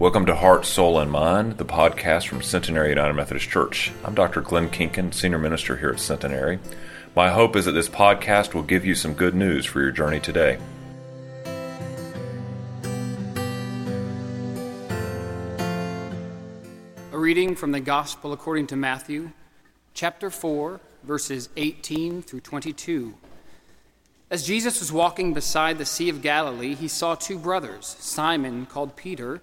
Welcome to Heart, Soul, and Mind, the podcast from Centenary United Methodist Church. I'm Dr. Glenn Kinkin, Senior Minister here at Centenary. My hope is that this podcast will give you some good news for your journey today. A reading from the Gospel according to Matthew, chapter 4, verses 18 through 22. As Jesus was walking beside the Sea of Galilee, he saw two brothers, Simon, called Peter,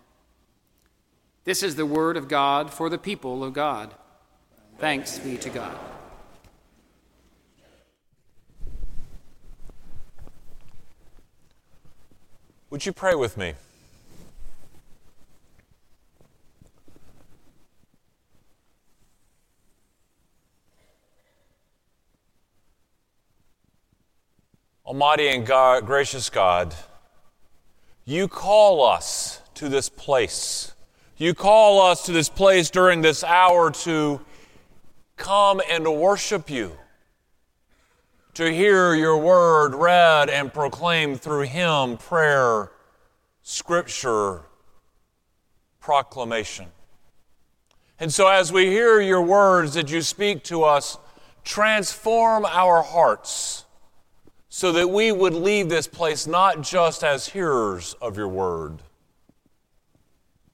This is the word of God for the people of God. Thanks be to God. Would you pray with me? Almighty and God, gracious God, you call us to this place you call us to this place during this hour to come and worship you, to hear your word read and proclaimed through hymn, prayer, scripture, proclamation. And so, as we hear your words that you speak to us, transform our hearts so that we would leave this place not just as hearers of your word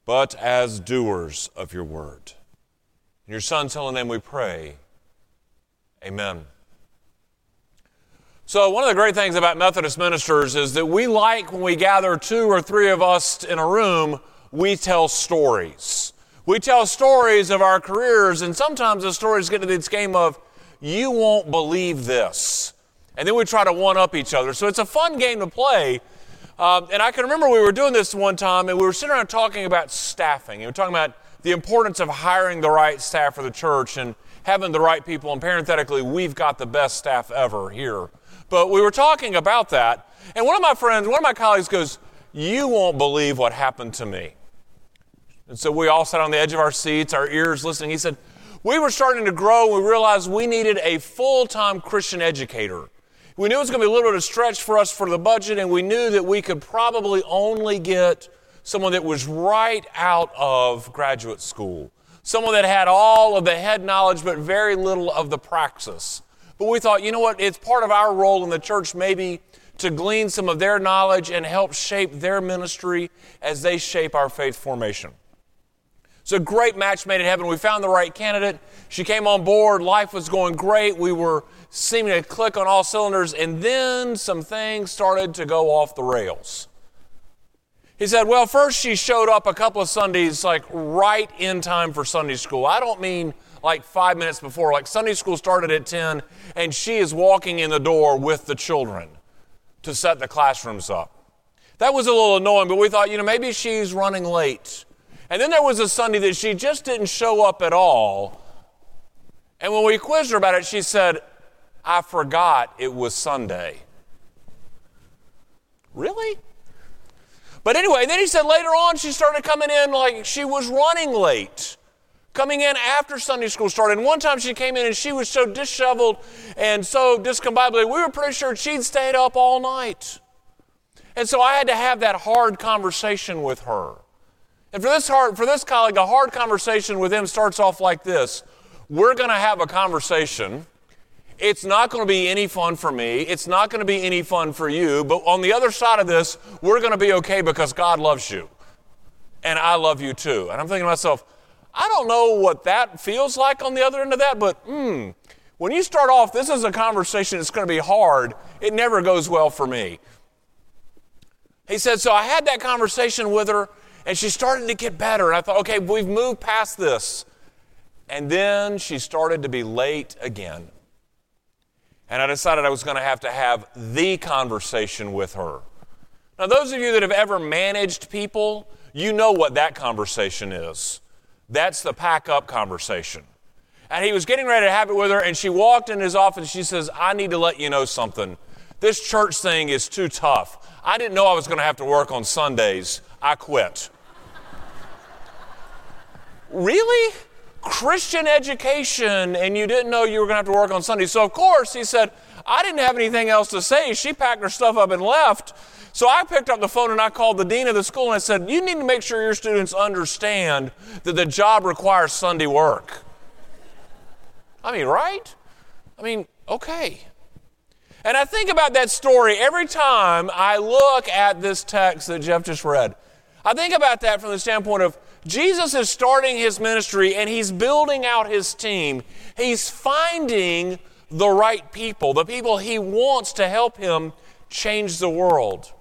but as doers of your word. In your Son's holy name we pray. Amen. So, one of the great things about Methodist ministers is that we like when we gather two or three of us in a room, we tell stories. We tell stories of our careers, and sometimes the stories get to this game of, you won't believe this. And then we try to one up each other. So, it's a fun game to play um, and I can remember we were doing this one time, and we were sitting around talking about staffing. And we were talking about the importance of hiring the right staff for the church and having the right people. And parenthetically, we've got the best staff ever here. But we were talking about that, and one of my friends, one of my colleagues goes, You won't believe what happened to me. And so we all sat on the edge of our seats, our ears listening. He said, We were starting to grow, and we realized we needed a full time Christian educator. We knew it was going to be a little bit of a stretch for us for the budget, and we knew that we could probably only get someone that was right out of graduate school, someone that had all of the head knowledge but very little of the praxis. But we thought, you know what, it's part of our role in the church maybe to glean some of their knowledge and help shape their ministry as they shape our faith formation. It's a great match made in heaven. We found the right candidate. She came on board. Life was going great. We were seeming to click on all cylinders, and then some things started to go off the rails. He said, Well, first she showed up a couple of Sundays, like right in time for Sunday school. I don't mean like five minutes before, like Sunday school started at 10, and she is walking in the door with the children to set the classrooms up. That was a little annoying, but we thought, you know, maybe she's running late. And then there was a Sunday that she just didn't show up at all. And when we quizzed her about it, she said, I forgot it was Sunday. Really? But anyway, then he said later on she started coming in like she was running late, coming in after Sunday school started. And one time she came in and she was so disheveled and so discombobulated, we were pretty sure she'd stayed up all night. And so I had to have that hard conversation with her. And for this, hard, for this colleague, a hard conversation with him starts off like this We're going to have a conversation it's not going to be any fun for me. It's not going to be any fun for you. But on the other side of this, we're going to be okay because God loves you. And I love you too. And I'm thinking to myself, I don't know what that feels like on the other end of that, but hmm, when you start off, this is a conversation that's going to be hard. It never goes well for me. He said, So I had that conversation with her, and she started to get better. And I thought, okay, we've moved past this. And then she started to be late again. And I decided I was going to have to have the conversation with her. Now, those of you that have ever managed people, You know what that conversation is. That's the pack up conversation. And he was getting ready to have it with her, and she walked in his office. She says, I need to let you know something. This church thing is too tough. I didn't know I was going to have to work on Sundays. I quit. Really? Christian education, and you didn't know you were going to have to work on Sunday. So, of course, he said, I didn't have anything else to say. She packed her stuff up and left. So I picked up the phone and I called the dean of the school and I said, You need to make sure your students understand that the job requires Sunday work. I mean, right? I mean, okay. And I think about that story every time I look at this text that Jeff just read. I think about that from the standpoint of Jesus is starting his ministry and he's building out his team. He's finding the right people, the people he wants to help him change the world.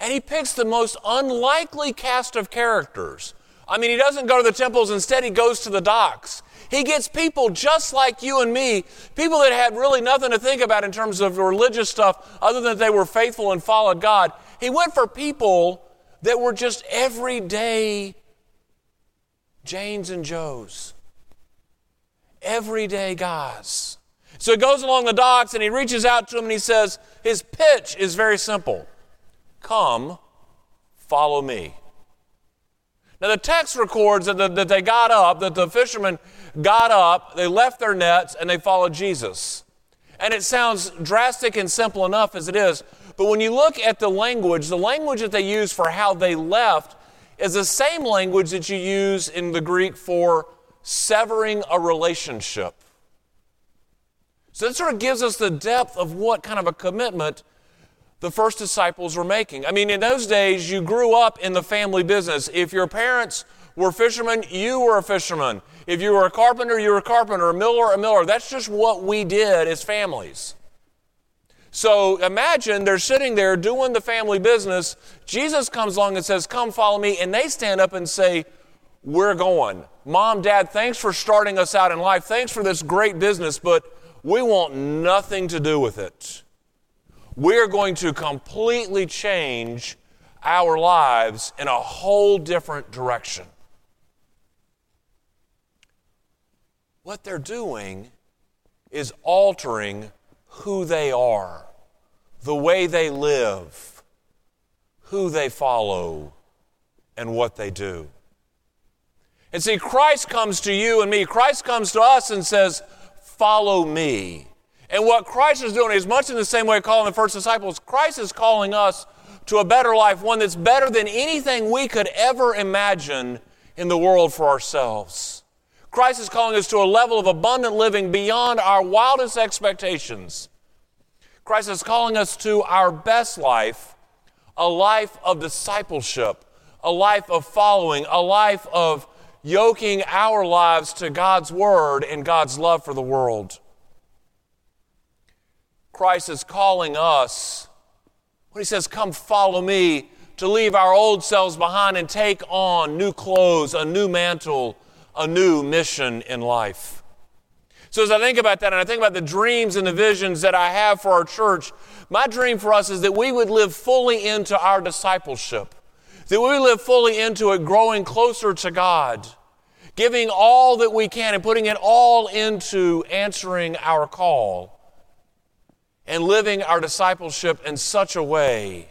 And he picks the most unlikely cast of characters. I mean, he doesn't go to the temples, instead, he goes to the docks. He gets people just like you and me, people that had really nothing to think about in terms of religious stuff other than they were faithful and followed God. He went for people that were just everyday Janes and Joes, everyday guys. So he goes along the docks and he reaches out to him and he says, his pitch is very simple Come, follow me. Now, the text records that, the, that they got up, that the fishermen got up, they left their nets, and they followed Jesus. And it sounds drastic and simple enough as it is, but when you look at the language, the language that they use for how they left is the same language that you use in the Greek for severing a relationship. So that sort of gives us the depth of what kind of a commitment the first disciples were making. I mean, in those days, you grew up in the family business. If your parents were fishermen, you were a fisherman. If you were a carpenter, you were a carpenter, a miller, a miller. That's just what we did as families. So imagine they're sitting there doing the family business. Jesus comes along and says, Come follow me. And they stand up and say, We're going. Mom, Dad, thanks for starting us out in life. Thanks for this great business, but we want nothing to do with it we're going to completely change our lives in a whole different direction. What they're doing is altering who they are, the way they live, who they follow, and what they do. And see, Christ comes to you and me. Christ comes to us and says, Follow me. And what Christ is doing is much in the same way calling the first disciples, Christ is calling us to a better life, one that's better than anything we could ever imagine in the world for ourselves. Christ is calling us to a level of abundant living beyond our wildest expectations. Christ is calling us to our best life, a life of discipleship, a life of following, a life of yoking our lives to God's Word and God's love for the world. Christ is calling us, when He says, Come follow me, to leave our old selves behind and take on new clothes, a new mantle, a new mission in life. So, as I think about that and I think about the dreams and the visions that I have for our church, my dream for us is that we would live fully into our discipleship, that we live fully into it, growing closer to God, giving all that we can and putting it all into answering our call and living our discipleship in such a way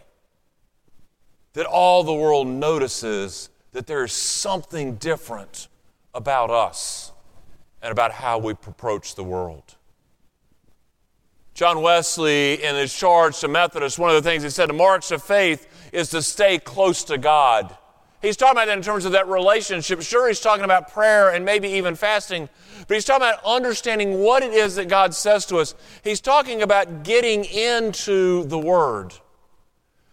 that all the world notices that there is something different about us and about how we approach the world. John Wesley, in his charge to Methodists, one of the things he said, the marks of faith is to stay close to God. He's talking about that in terms of that relationship. Sure, he's talking about prayer and maybe even fasting, but he's talking about understanding what it is that God says to us. He's talking about getting into the Word.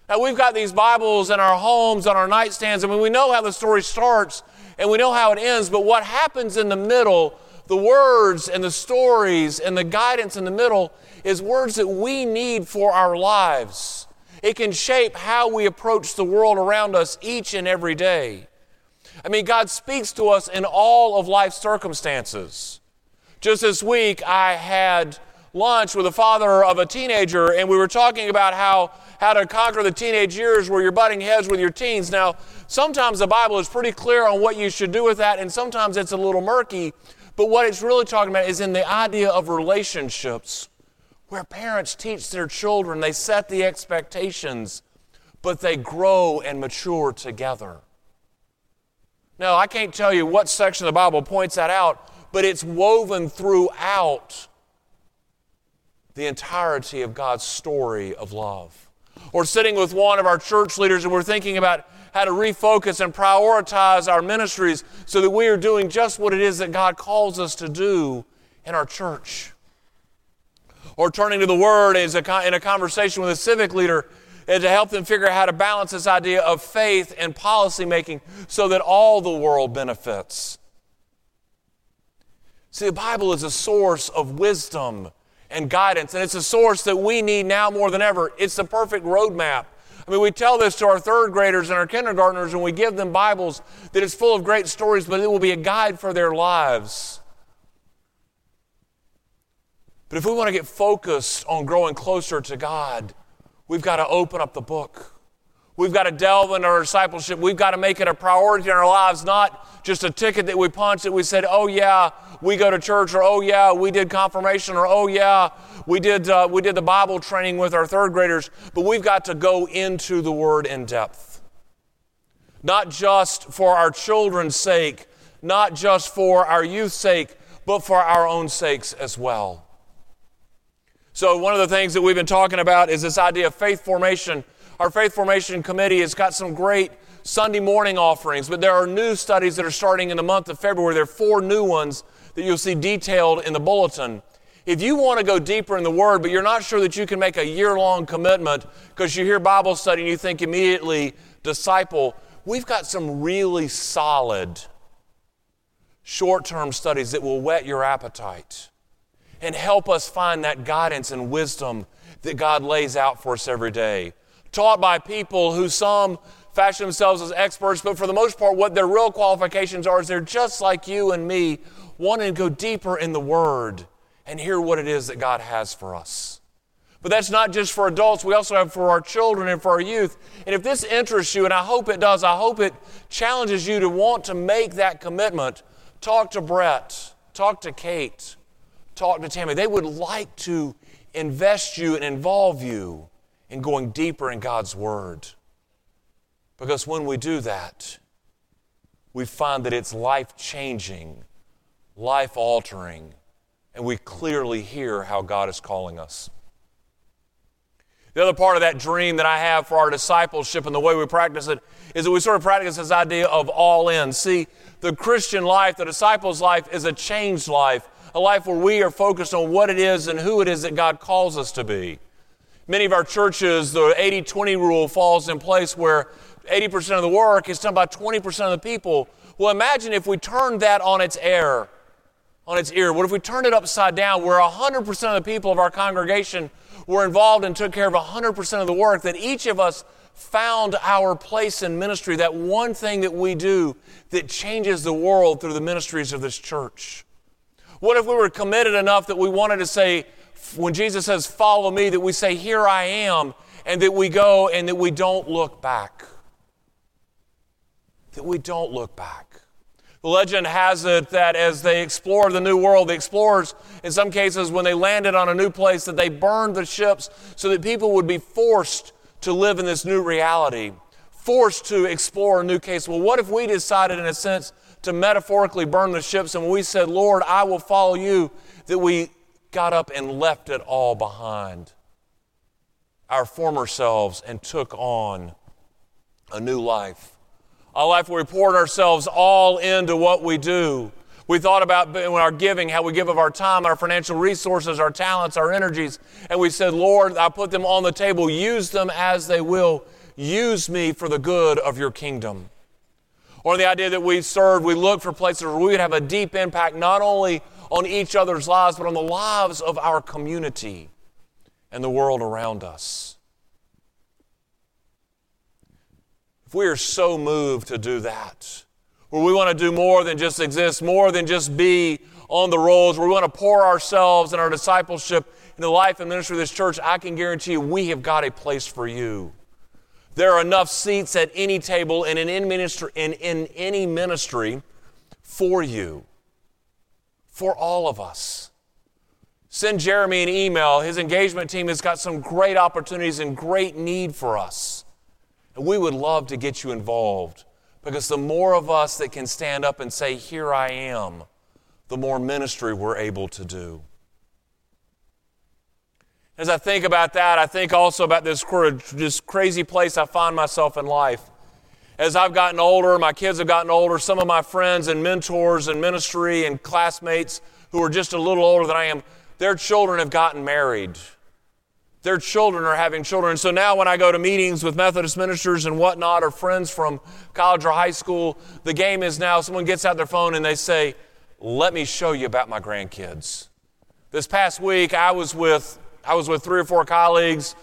Now, we've got these Bibles in our homes, on our nightstands. I mean, we know how the story starts and we know how it ends, but what happens in the middle, the words and the stories and the guidance in the middle, is words that we need for our lives. It can shape how we approach the world around us each and every day. I mean, God speaks to us in all of life's circumstances. Just this week, I had lunch with the father of a teenager, and we were talking about how, how to conquer the teenage years where you're butting heads with your teens. Now, sometimes the Bible is pretty clear on what you should do with that, and sometimes it's a little murky. But what it's really talking about is in the idea of relationships where parents teach their children, they set the expectations, but they grow and mature together. Now, I can't tell you what section of the Bible points that out, but it's woven throughout the entirety of God's story of love. Or sitting with one of our church leaders and we're thinking about how to refocus and prioritize our ministries so that we are doing just what it is that God calls us to do in our church. Or turning to the Word in a conversation with a civic leader and to help them figure out how to balance this idea of faith and policy making so that all the world benefits. See, the Bible is a source of wisdom and guidance, and it's a source that we need now more than ever. It's the perfect roadmap I mean, we tell this to our third graders and our kindergartners when we give them Bibles that it's full of great stories, but it will be a guide for their lives. But if we want to get focused on growing closer to God, we've got to open up the book. We've got to delve into our discipleship. We've got to make it a priority in our lives, not just a ticket that we punch that we said, oh, yeah, we go to church, or oh, yeah, we did confirmation, or oh, yeah, we did, uh, we did the Bible training with our third graders. But we've got to go into the Word in depth. Not just for our children's sake, not just for our youth's sake, but for our own sakes as well. So, one of the things that we've been talking about is this idea of faith formation our Faith Formation Committee has got some great Sunday morning offerings, but there are new studies that are starting in the month of February. There are four new ones that you'll see detailed in the bulletin. If you want to go deeper in the Word, but you're not sure that you can make a year long commitment because you hear Bible study and you think immediately disciple, we've got some really solid short term studies that will whet your appetite and help us find that guidance and wisdom that God lays out for us every day taught by people who some fashion themselves as experts, but for the most part, what their real qualifications are is they're just like you and me, wanting to go deeper in the Word and hear what it is that God has for us. But that's not just for adults, we also have for our children and for our youth. And if this interests you, and I hope it does, I hope it challenges you to want to make that commitment, talk to Brett, talk to Kate, talk to Tammy. They would like to invest you and involve you in going deeper in God's Word. Because when we do that, we find that it's life changing, life altering, and we clearly hear how God is calling us. The other part of that dream that I have for our discipleship and the way we practice it is that we sort of practice this idea of all in. See, the Christian life, the disciples' life, is a changed life, a life where we are focused on what it is and who it is that God calls us to be. Many of our churches, the 80 20 rule falls in place where 80% of the work is done by 20% of the people. Well, imagine if we turned that on its ear, on its ear. What if we turned it upside down where 100% of the people of our congregation were involved and took care of 100% of the work, that each of us found our place in ministry, that one thing that we do that changes the world through the ministries of this church? What if we were committed enough that we wanted to say, when Jesus says, Follow me, that we say, Here I am, and that we go and that we don't look back. That we don't look back. The legend has it that as they explored the new world, the explorers, in some cases, when they landed on a new place, that they burned the ships so that people would be forced to live in this new reality, forced to explore a new case. Well, what if we decided, in a sense, to metaphorically burn the ships and we said, Lord, I will follow you, that we got up and left it all behind, our former selves, and took on a new life. A life where we poured ourselves all into what we do. We thought about our giving, how we give of our time, our financial resources, our talents, our energies, and we said, Lord, I put them on the table. Use them as they will. Use me for the good of your kingdom. Or the idea that we serve, we look for places where we would have a deep impact not only on each other's lives, but on the lives of our community and the world around us. If we are so moved to do that, where we want to do more than just exist, more than just be on the rolls, where we want to pour ourselves and our discipleship in the life and ministry of this church, I can guarantee you we have got a place for you. There are enough seats at any table and in, in, any ministry for you, for all of us. Send Jeremy an email. His engagement team has got some great opportunities and great need for us. And we would love to get you involved because the more of us that can stand up and say, Here I am, the more ministry we're able to do. As I think about that, I think also about this, this crazy place I find myself in life. As I've gotten older, my kids have gotten older, some of my friends and mentors and ministry and classmates who are just a little older than I am, their children have gotten married. Their children are having children. So now, when I go to meetings with Methodist ministers and whatnot, or friends from college or high school, the game is now someone gets out their phone and they say, Let me show you about my grandkids. This past week, I was with I was with three or four colleagues.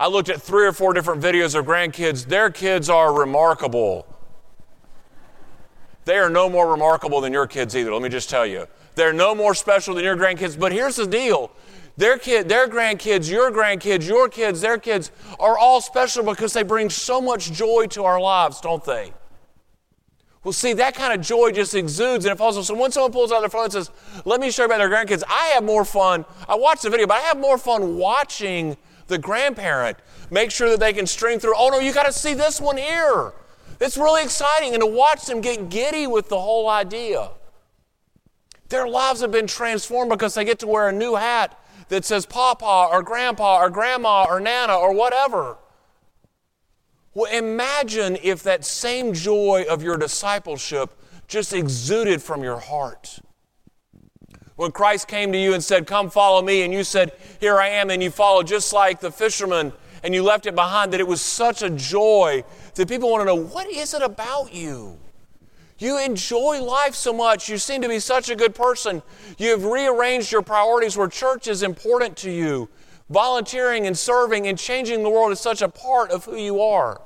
I looked at three or four different videos of grandkids. Their kids are remarkable. They are no more remarkable than your kids either, let me just tell you. They're no more special than your grandkids. But here's the deal their kid, their grandkids, your grandkids, your kids, their kids are all special because they bring so much joy to our lives, don't they? Well, see, that kind of joy just exudes and it falls. off. So when someone pulls out their phone and says, Let me show you about their grandkids, I have more fun. I watch the video, but I have more fun watching the grandparent make sure that they can string through. Oh, no, you got to see this one here. It's really exciting. And to watch them get giddy with the whole idea. Their lives have been transformed because they get to wear a new hat that says Papa or Grandpa or Grandma or Nana or whatever. Well, imagine if that same joy of your discipleship just exuded from your heart. When Christ came to you and said, Come follow me, and you said, Here I am, and you followed just like the fisherman and you left it behind, that it was such a joy that people want to know, What is it about you? You enjoy life so much. You seem to be such a good person. You have rearranged your priorities where church is important to you. Volunteering and serving and changing the world is such a part of who you are.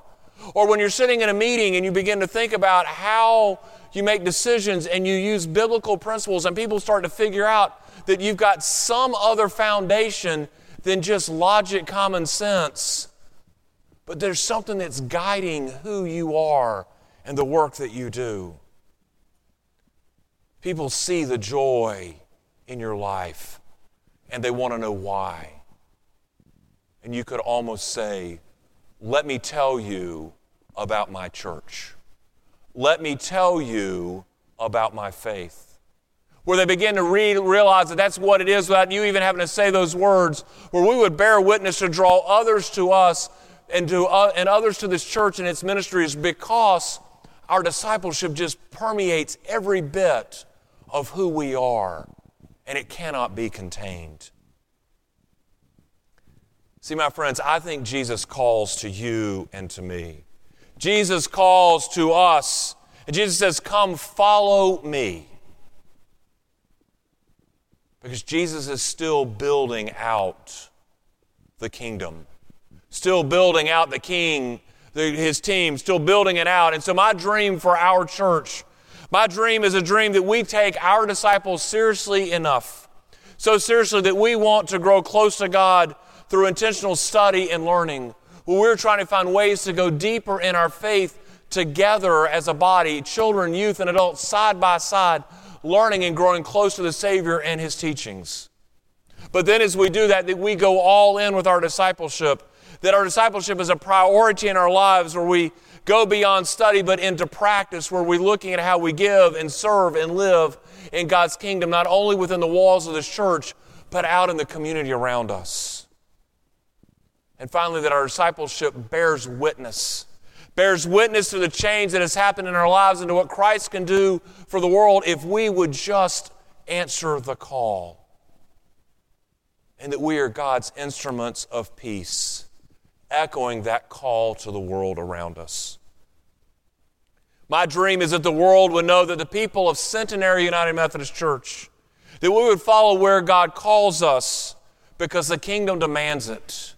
Or when you're sitting in a meeting and you begin to think about how you make decisions and you use biblical principles, and people start to figure out that you've got some other foundation than just logic, common sense. But there's something that's guiding who you are and the work that you do. People see the joy in your life and they want to know why. And you could almost say, Let me tell you about my church. Let me tell you about my faith. Where they begin to realize that that's what it is without you even having to say those words, where we would bear witness to draw others to us and, to, uh, and others to this church and its ministries because our discipleship just permeates every bit of who we are, and it cannot be contained. See, my friends, I think Jesus calls to you and to me. Jesus calls to us, and Jesus says, Come follow me. Because Jesus is still building out the kingdom, still building out the king, the, his team, still building it out. And so, my dream for our church, my dream is a dream that we take our disciples seriously enough, so seriously that we want to grow close to God through intentional study and learning. Well, we're trying to find ways to go deeper in our faith together as a body, children, youth, and adults, side by side, learning and growing close to the Savior and His teachings. But then, as we do that, that we go all in with our discipleship, that our discipleship is a priority in our lives where we go beyond study but into practice, where we're looking at how we give and serve and live in God's kingdom, not only within the walls of this church, but out in the community around us. And finally, that our discipleship bears witness. Bears witness to the change that has happened in our lives and to what Christ can do for the world if we would just answer the call. And that we are God's instruments of peace, echoing that call to the world around us. My dream is that the world would know that the people of Centenary United Methodist Church, that we would follow where God calls us because the kingdom demands it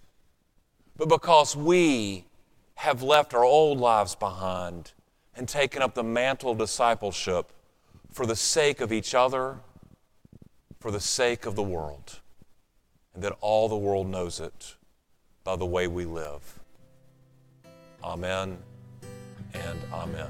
but because we have left our old lives behind and taken up the mantle of discipleship for the sake of each other, for the sake of the world. and that all the world knows it by the way we live. Amen and amen.